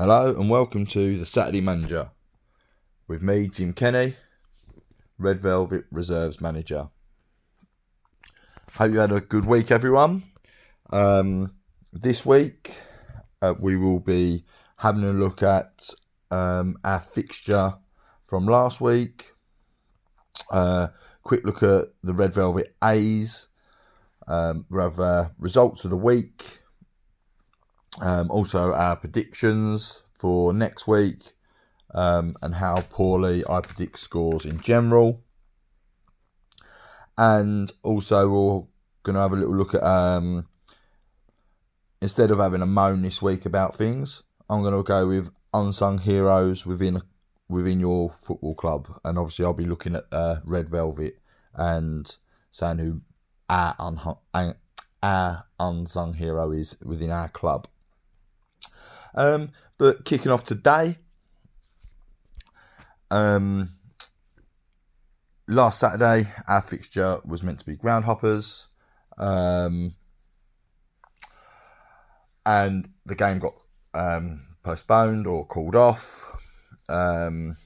Hello and welcome to the Saturday Manager with me, Jim Kenny, Red Velvet Reserves Manager. Hope you had a good week, everyone. Um, this week uh, we will be having a look at um, our fixture from last week. Uh, quick look at the Red Velvet A's. Um, rather results of the week um, also, our predictions for next week um, and how poorly I predict scores in general. And also, we're going to have a little look at um, instead of having a moan this week about things, I'm going to go with unsung heroes within within your football club, and obviously I'll be looking at uh, Red Velvet and saying who our, un- our unsung hero is within our club. Um, but kicking off today, um, last Saturday, our fixture was meant to be Groundhoppers. Um, and the game got um, postponed or called off. Um,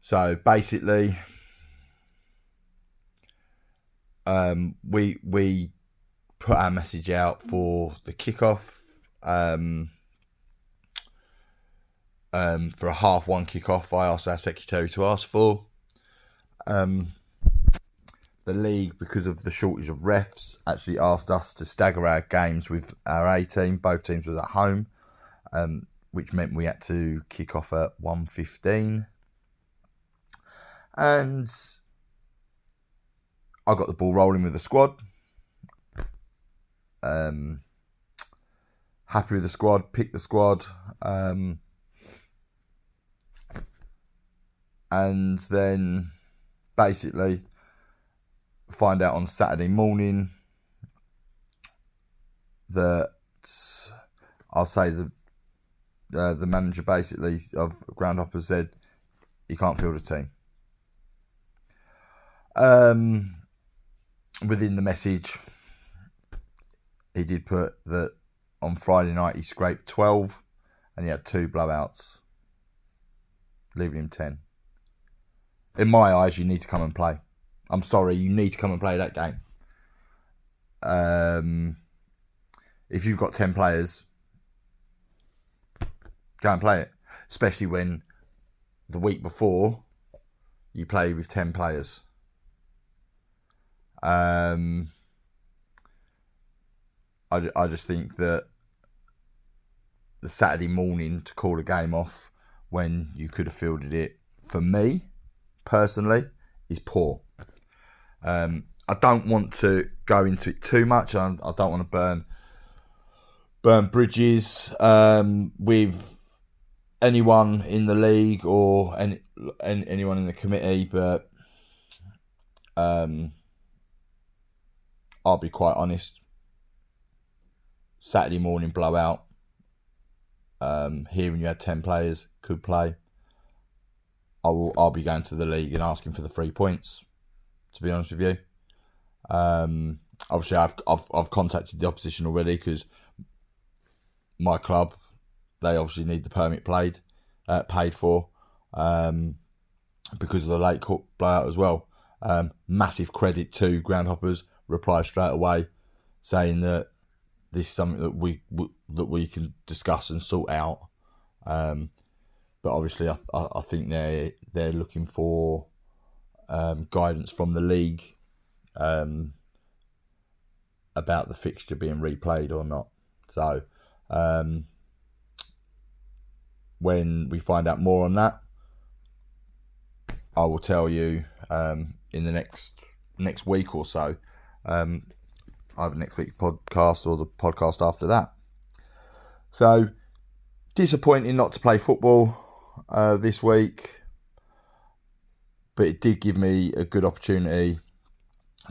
so basically, um, we we put our message out for the kickoff um, um, for a half one kickoff. I asked our secretary to ask for. Um, the league, because of the shortage of refs, actually asked us to stagger our games with our A team. Both teams was at home, um, which meant we had to kick off at one fifteen. And I got the ball rolling with the squad. Um, happy with the squad, pick the squad. Um, and then basically find out on Saturday morning that I'll say the uh, the manager basically of Groundhopper said he can't field a team. Um, within the message, he did put that on Friday night he scraped 12 and he had two blowouts, leaving him 10. In my eyes, you need to come and play. I'm sorry, you need to come and play that game. Um, if you've got 10 players, go and play it. Especially when the week before you play with 10 players. Um, I, I just think that the Saturday morning to call a game off when you could have fielded it, for me personally, is poor. Um, I don't want to go into it too much. I, I don't want to burn burn bridges um, with anyone in the league or any, any anyone in the committee, but um, I'll be quite honest. Saturday morning blowout. Um, hearing you had ten players could play. I will. I'll be going to the league and asking for the three points. To be honest with you, um, obviously I've, I've I've contacted the opposition already because my club they obviously need the permit played uh, paid for um, because of the late court blowout as well. Um, massive credit to Groundhoppers reply straight away saying that this is something that we that we can discuss and sort out. Um, but obviously, I, I, think they're they're looking for um, guidance from the league um, about the fixture being replayed or not. So um, when we find out more on that, I will tell you um, in the next next week or so. Um, either next week's podcast or the podcast after that. So, disappointing not to play football uh, this week, but it did give me a good opportunity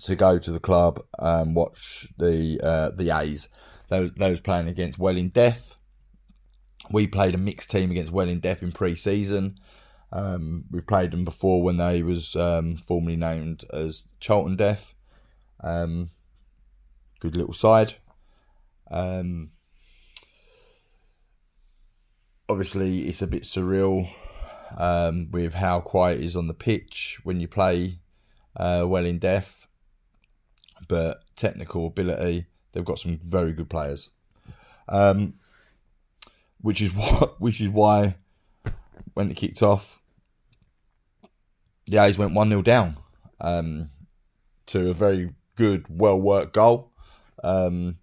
to go to the club and watch the uh, the A's. Those, those playing against Welling Deaf. We played a mixed team against Welling Deaf in pre-season. Um, we've played them before when they was um, formerly named as Charlton Deaf. Um, good little side. Um, obviously, it's a bit surreal um, with how quiet it is on the pitch when you play uh, Welling Deaf, but technical ability, they've got some very good players. Um, which is what, which is why when it kicked off, the A's went one 0 down um, to a very good, well worked goal. Um,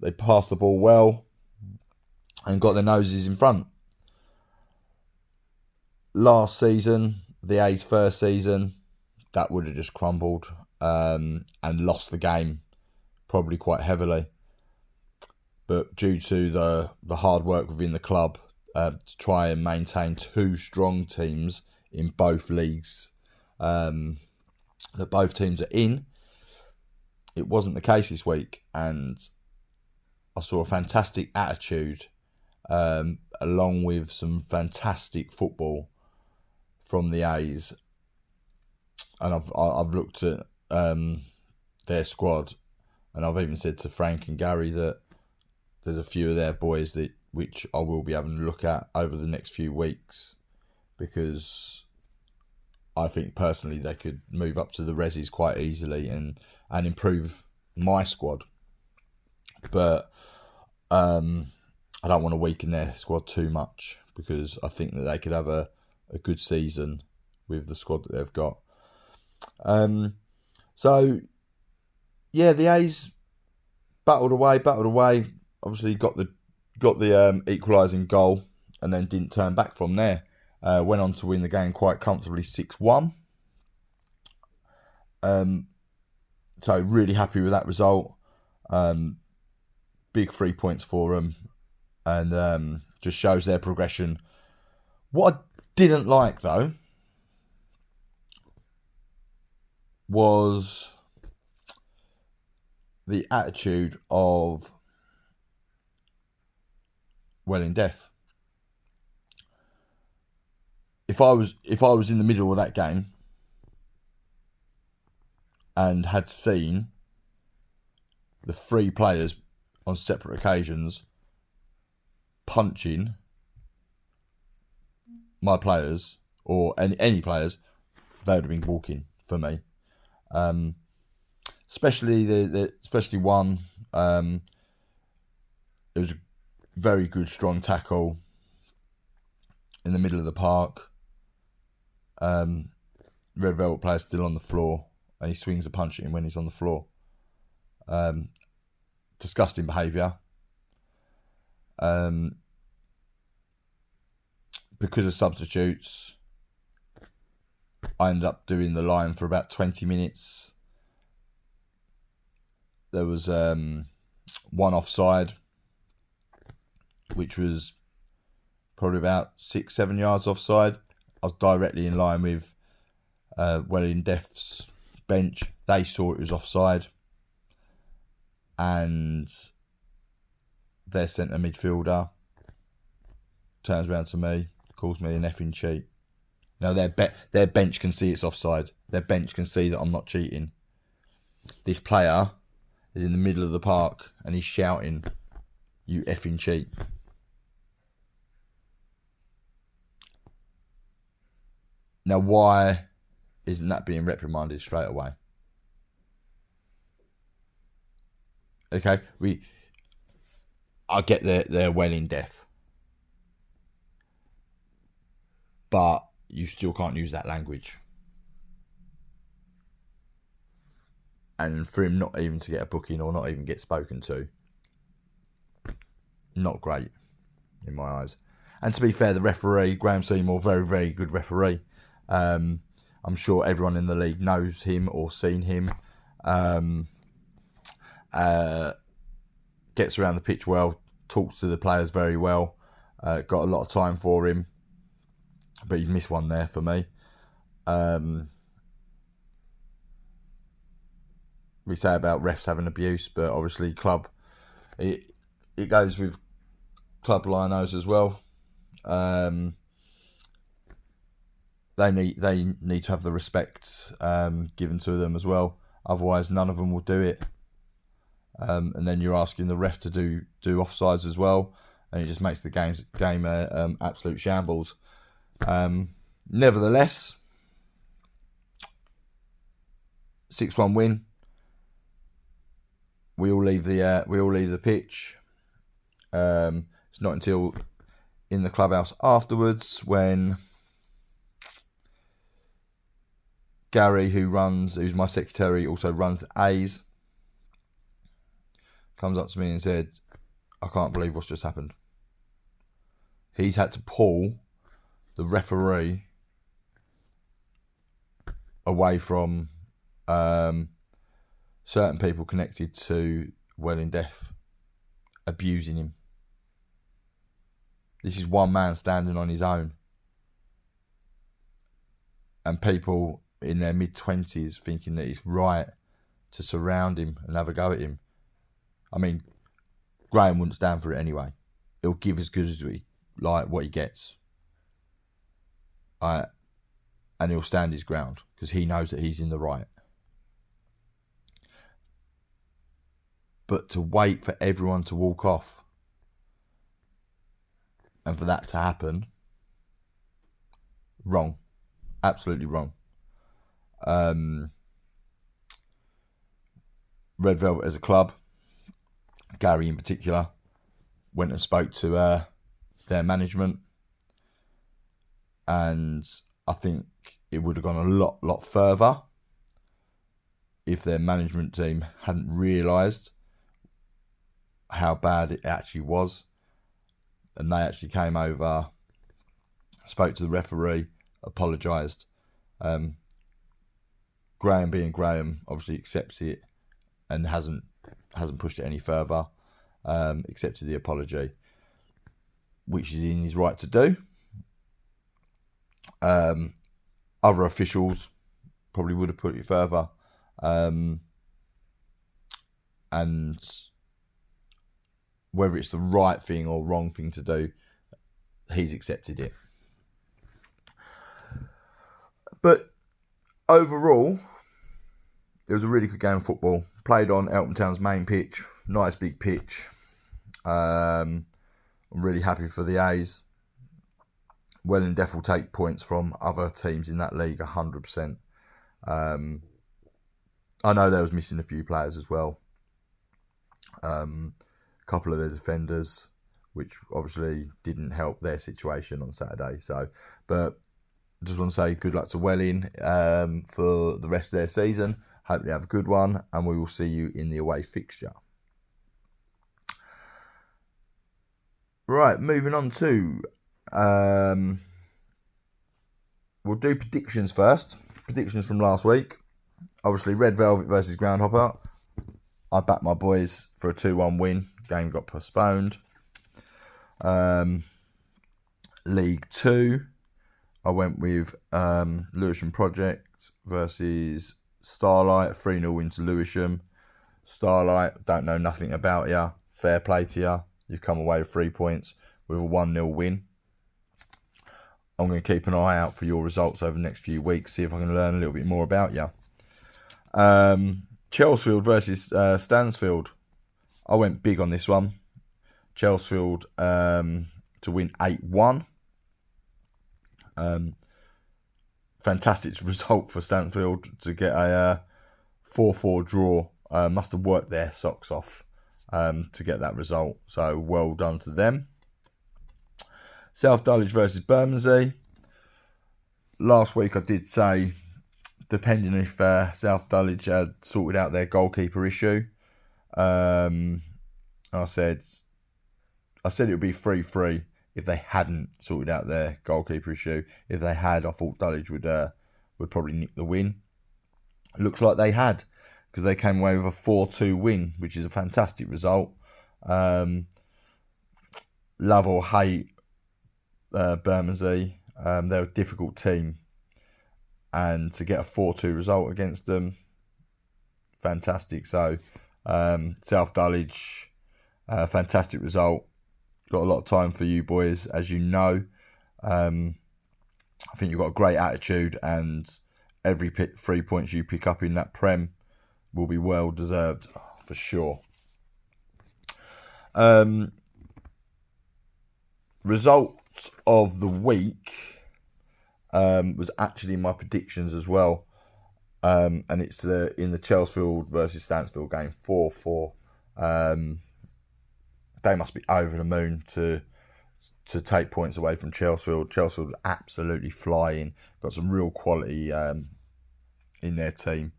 they passed the ball well and got their noses in front. Last season, the A's first season, that would have just crumbled um, and lost the game probably quite heavily. But due to the the hard work within the club uh, to try and maintain two strong teams in both leagues um, that both teams are in, it wasn't the case this week, and I saw a fantastic attitude um, along with some fantastic football from the A's. And I've I've looked at um, their squad, and I've even said to Frank and Gary that there's a few of their boys that which I will be having a look at over the next few weeks because I think personally they could move up to the resis quite easily and and improve my squad. But um, I don't want to weaken their squad too much because I think that they could have a, a good season with the squad that they've got. Um, so yeah, the A's battled away, battled away. Obviously got the got the um, equalising goal and then didn't turn back from there. Uh, went on to win the game quite comfortably, six one. Um, so really happy with that result. Um, big three points for them, and um, just shows their progression. What I didn't like though was the attitude of Welling Deaf. If I was if I was in the middle of that game and had seen the three players on separate occasions punching my players or any any players, they would have been walking for me. Um, especially the, the especially one. Um, it was a very good, strong tackle in the middle of the park. Um, Red Velvet player still on the floor, and he swings a punch at him when he's on the floor. Um, disgusting behaviour. Um, because of substitutes, I ended up doing the line for about 20 minutes. There was um, one offside, which was probably about six, seven yards offside. I was directly in line with uh, Welling Deaf's bench. They saw it was offside. And their centre midfielder turns around to me, calls me an effing cheat. Now their be- their bench can see it's offside. Their bench can see that I'm not cheating. This player is in the middle of the park and he's shouting, "You effing cheat!" Now, why isn't that being reprimanded straight away? Okay, we. I get they're they're Welling Deaf, but you still can't use that language. And for him not even to get a booking or not even get spoken to, not great in my eyes. And to be fair, the referee, Graham Seymour, very, very good referee. Um, I'm sure everyone in the league knows him or seen him. Um, uh, gets around the pitch well, talks to the players very well. Uh, got a lot of time for him, but he's missed one there for me. Um, we say about refs having abuse, but obviously club it it goes with club linos as well. Um, they need they need to have the respect um, given to them as well. Otherwise, none of them will do it. Um, and then you're asking the ref to do do offsides as well, and it just makes the games game a um, absolute shambles. Um, nevertheless, six one win. We all leave the uh, we all leave the pitch. Um, it's not until in the clubhouse afterwards when Gary, who runs, who's my secretary, also runs the A's, comes up to me and said, I can't believe what's just happened. He's had to pull the referee away from um, certain people connected to Welling Deaf abusing him. This is one man standing on his own. And people in their mid 20s thinking that it's right to surround him and have a go at him. I mean, Graham wouldn't stand for it anyway. He'll give as good as he like what he gets. Uh, and he'll stand his ground because he knows that he's in the right. But to wait for everyone to walk off and for that to happen, wrong. Absolutely wrong. Um, Red Velvet as a club, Gary in particular, went and spoke to uh, their management, and I think it would have gone a lot, lot further if their management team hadn't realised how bad it actually was, and they actually came over, spoke to the referee, apologised. Um, Graham being Graham obviously accepts it and hasn't hasn't pushed it any further. Um, accepted the apology, which is in his right to do. Um, other officials probably would have put it further, um, and whether it's the right thing or wrong thing to do, he's accepted it. But overall, it was a really good game of football. Played on Elton Town's main pitch, nice big pitch. Um, I'm really happy for the A's. Welling Deaf will take points from other teams in that league 100%. Um, I know there was missing a few players as well. Um, a couple of their defenders, which obviously didn't help their situation on Saturday. So, but just want to say good luck to Welling um, for the rest of their season. Hope you have a good one, and we will see you in the away fixture. Right, moving on to. Um, we'll do predictions first. Predictions from last week. Obviously, Red Velvet versus Groundhopper. I backed my boys for a 2 1 win. Game got postponed. Um, League 2. I went with um, Lewisham Project versus Starlight, 3 0 win to Lewisham. Starlight, don't know nothing about you. Fair play to you. You come away with three points with a 1 0 win. I'm going to keep an eye out for your results over the next few weeks, see if I can learn a little bit more about you. Um, Chelsfield versus uh, Stansfield. I went big on this one. Chelsfield um, to win 8 1. Um, fantastic result for Stansfield to get a four uh, four draw. Uh, must have worked their socks off um, to get that result. So well done to them. South Dulwich versus Bermondsey. Last week I did say, depending if uh, South Dulwich had sorted out their goalkeeper issue, um, I said, I said it would be three three if they hadn't sorted out their goalkeeper issue. If they had, I thought Dulwich would uh, would probably nick the win. Looks like they had because they came away with a four two win, which is a fantastic result. Um, love or hate uh, Bermondsey. Um, they're a difficult team, and to get a four-two result against them, fantastic. So um, South Dulwich, uh, fantastic result. Got a lot of time for you boys, as you know. Um, I think you've got a great attitude, and every pick, three points you pick up in that Prem will be well deserved for sure. Um, result of the week um, was actually my predictions as well. Um, and it's uh, in the Chelsfield versus Stansfield game, 4 4. Um, they must be over the moon to to take points away from Chelsea. Chelsea Chelsfield absolutely flying, got some real quality um, in their team.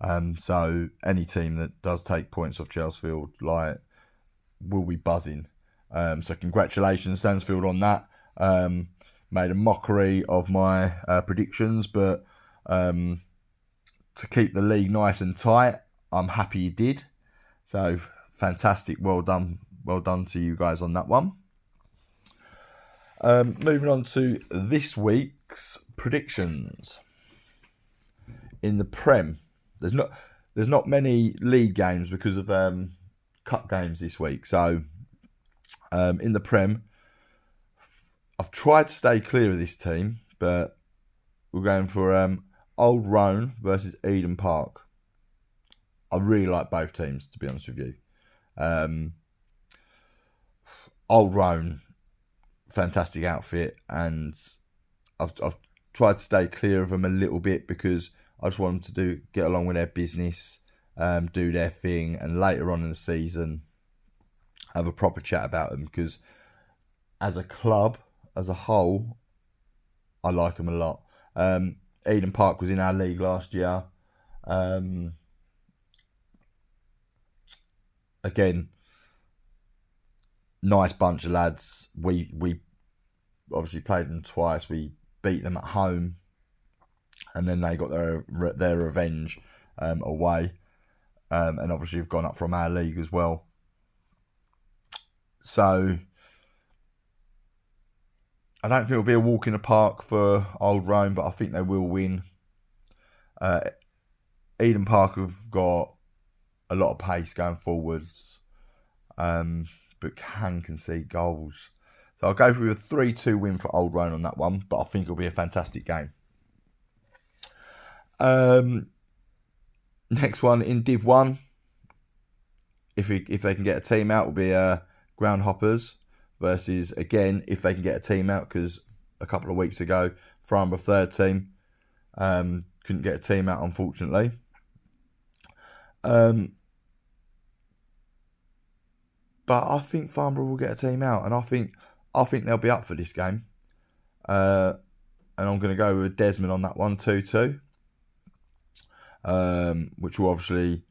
Um, so any team that does take points off Chelsea like, will be buzzing. Um, so congratulations, Stansfield, on that. Um, made a mockery of my uh, predictions, but um, to keep the league nice and tight, I'm happy you did. So fantastic, well done, well done to you guys on that one. Um, moving on to this week's predictions in the Prem. There's not there's not many league games because of um, cup games this week. So um, in the Prem, I've tried to stay clear of this team, but we're going for um, Old Roan versus Eden Park. I really like both teams, to be honest with you. Um, Old Roan, fantastic outfit, and I've, I've tried to stay clear of them a little bit because I just want them to do get along with their business, um, do their thing, and later on in the season have a proper chat about them because as a club, as a whole, I like them a lot. Um, Eden Park was in our league last year. Um, again, nice bunch of lads. We we obviously played them twice. We beat them at home, and then they got their their revenge um, away, um, and obviously have gone up from our league as well. So I don't think it'll be a walk in the park for Old Roan, but I think they will win. Uh, Eden Park have got a lot of pace going forwards, um, but can concede goals. So I'll go with a 3 2 win for Old Roan on that one, but I think it'll be a fantastic game. Um, next one in Div 1. If, we, if they can get a team out, will be uh, Groundhoppers versus again if they can get a team out because a couple of weeks ago Farnborough third team um, couldn't get a team out unfortunately. Um, but I think Farnborough will get a team out, and I think I think they'll be up for this game. Uh, and I'm going to go with Desmond on that one, two two, um, which will obviously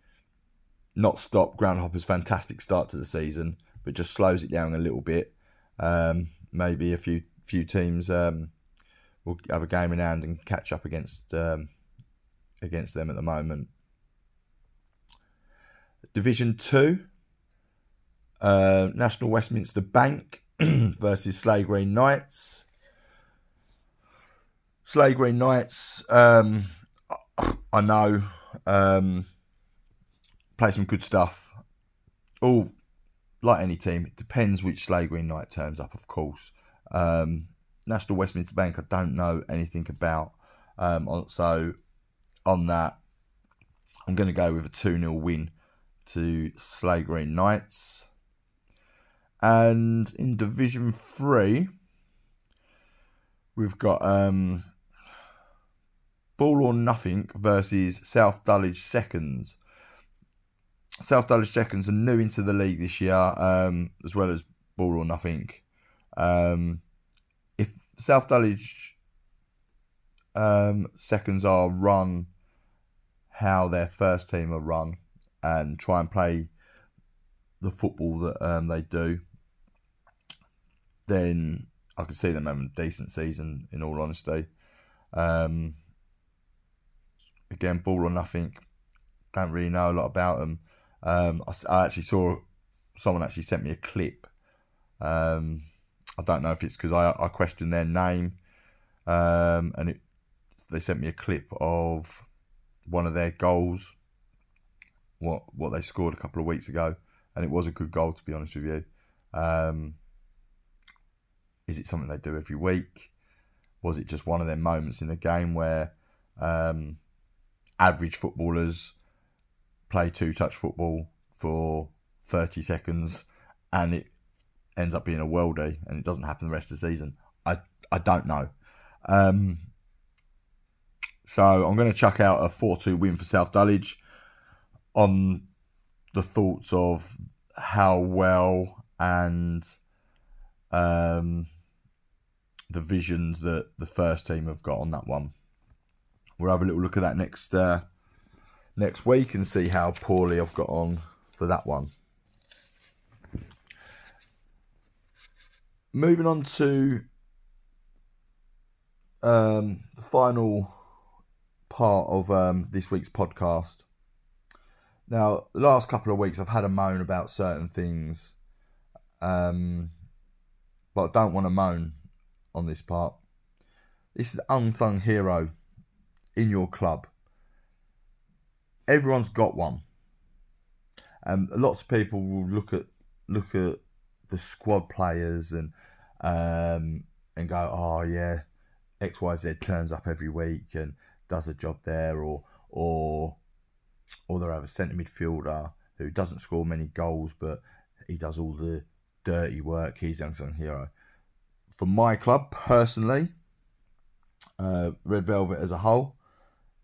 not stop Groundhopper's fantastic start to the season, but just slows it down a little bit. Um, maybe a few few teams um, will have a game in hand and catch up against um, against them at the moment. Division Two, uh, National Westminster Bank versus Green Knights. Green Knights, um, I know, um, play some good stuff. All like any team, it depends which Green Knight turns up, of course. Um, National Westminster Bank, I don't know anything about. Um, so on that, I'm going to go with a 2 0 win to Slade Green Knights. And in Division 3, we've got um, Ball or Nothing versus South Dulwich Seconds. South Dulwich Seconds are new into the league this year, um, as well as Ball or Nothing. Um, if South Dulwich um, Seconds are run how their first team are run and try and play the football that um, they do, then I could see them having a decent season. In all honesty, um, again, ball or nothing. Don't really know a lot about them. Um, I, I, actually saw someone actually sent me a clip um, I don't know if it's because I, I questioned their name, um, and it they sent me a clip of one of their goals, what what they scored a couple of weeks ago, and it was a good goal to be honest with you. Um, is it something they do every week? Was it just one of their moments in the game where um, average footballers play two touch football for 30 seconds and it ends up being a worldie and it doesn't happen the rest of the season? I, I don't know. Um, so I'm going to chuck out a 4 2 win for South Dulwich on the thoughts of how well and um, the visions that the first team have got on that one. We'll have a little look at that next uh, next week and see how poorly I've got on for that one. Moving on to um, the final part of um, this week's podcast. Now, the last couple of weeks I've had a moan about certain things, um, but I don't want to moan on this part. This is the unsung hero in your club. Everyone's got one. Um, lots of people will look at look at the squad players and um, and go, oh yeah, X Y Z turns up every week and does a job there, or or or they have a centre midfielder who doesn't score many goals, but he does all the dirty work. He's our unsung hero for my club personally, uh, Red Velvet as a whole,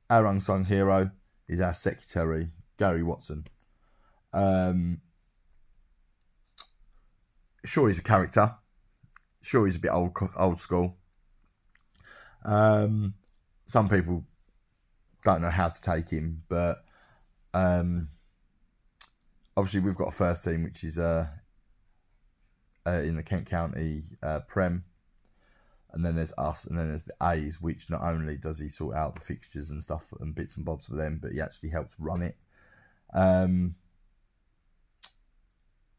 our unsung hero is our secretary, Gary Watson. Um, sure, he's a character. Sure, he's a bit old old school. Um, some people don't know how to take him, but um, obviously we've got a first team which is uh, uh, in the Kent County uh, Prem. And then there's us, and then there's the A's, which not only does he sort out the fixtures and stuff and bits and bobs for them, but he actually helps run it. Um,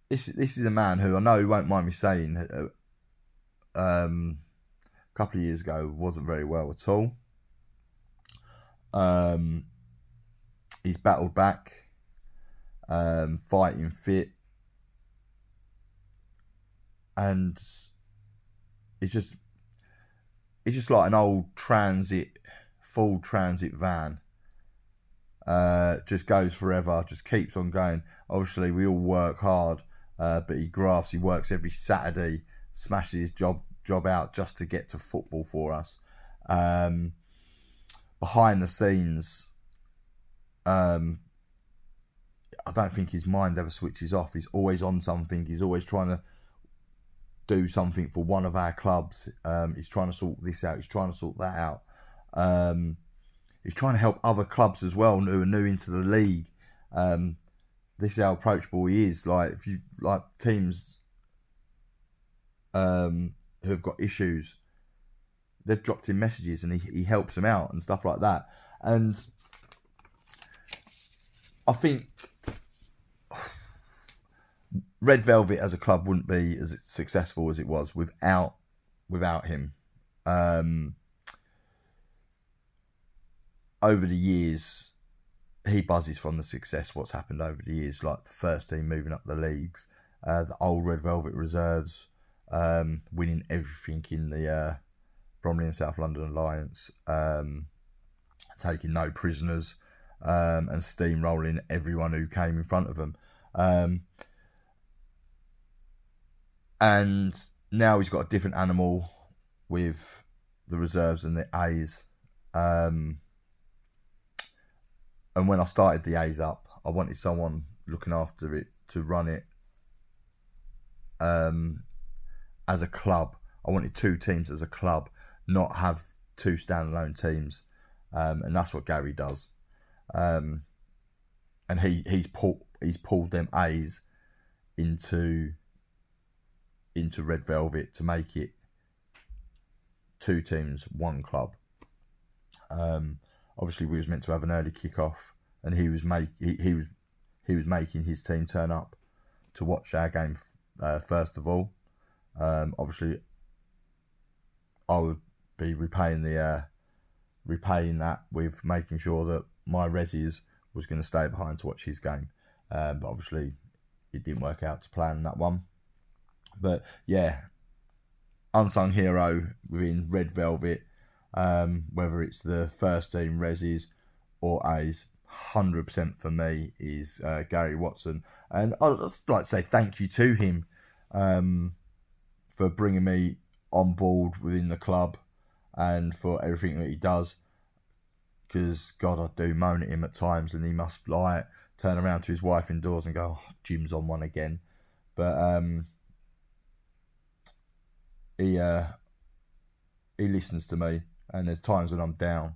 this this is a man who I know he won't mind me saying, uh, um, a couple of years ago wasn't very well at all. Um, he's battled back, um, fighting fit, and it's just it's just like an old transit full transit van uh, just goes forever just keeps on going obviously we all work hard uh, but he grafts he works every saturday smashes his job job out just to get to football for us um, behind the scenes um, I don't think his mind ever switches off. He's always on something. He's always trying to do something for one of our clubs. Um, he's trying to sort this out. He's trying to sort that out. Um, he's trying to help other clubs as well who are new into the league. Um, this is how approachable he is. Like if you like teams um, who have got issues, they've dropped him messages and he, he helps them out and stuff like that. And I think Red Velvet as a club wouldn't be as successful as it was without without him. Um, over the years, he buzzes from the success. What's happened over the years, like the first team moving up the leagues, uh, the old Red Velvet reserves, um, winning everything in the uh, Bromley and South London Alliance, um, taking no prisoners, um, and steamrolling everyone who came in front of them. And now he's got a different animal with the reserves and the A's. Um, and when I started the A's up, I wanted someone looking after it to run it um, as a club. I wanted two teams as a club, not have two standalone teams, um, and that's what Gary does. Um, and he he's pulled he's pulled them A's into into Red Velvet to make it two teams, one club. Um, obviously, we was meant to have an early kickoff, and he was make he, he was he was making his team turn up to watch our game uh, first of all. Um, obviously, I would be repaying the uh, repaying that with making sure that my resis was going to stay behind to watch his game. Um, but obviously, it didn't work out to plan that one. But yeah, unsung hero within Red Velvet, um, whether it's the first team resis or A's, hundred percent for me is uh, Gary Watson, and I'd like to say thank you to him um, for bringing me on board within the club and for everything that he does. Because God, I do moan at him at times, and he must like turn around to his wife indoors and go, oh, "Jim's on one again." But um, he uh, he listens to me, and there's times when I'm down,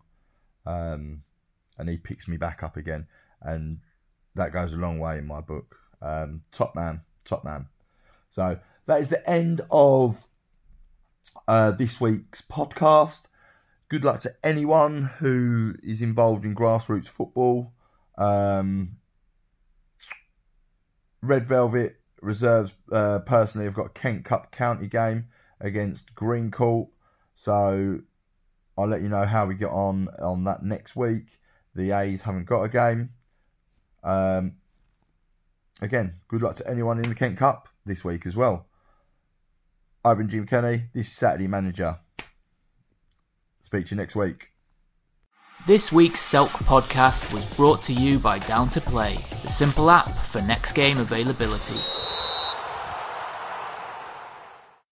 um, and he picks me back up again, and that goes a long way in my book. Um, top man, top man. So that is the end of uh, this week's podcast. Good luck to anyone who is involved in grassroots football. Um, Red Velvet reserves uh, personally have got Kent Cup county game against Greencourt. So I'll let you know how we get on on that next week. The A's haven't got a game. Um, again, good luck to anyone in the Kent Cup this week as well. I've been Jim Kenny. This is Saturday Manager. Speak to you next week. This week's Selk podcast was brought to you by Down to Play, the simple app for next game availability.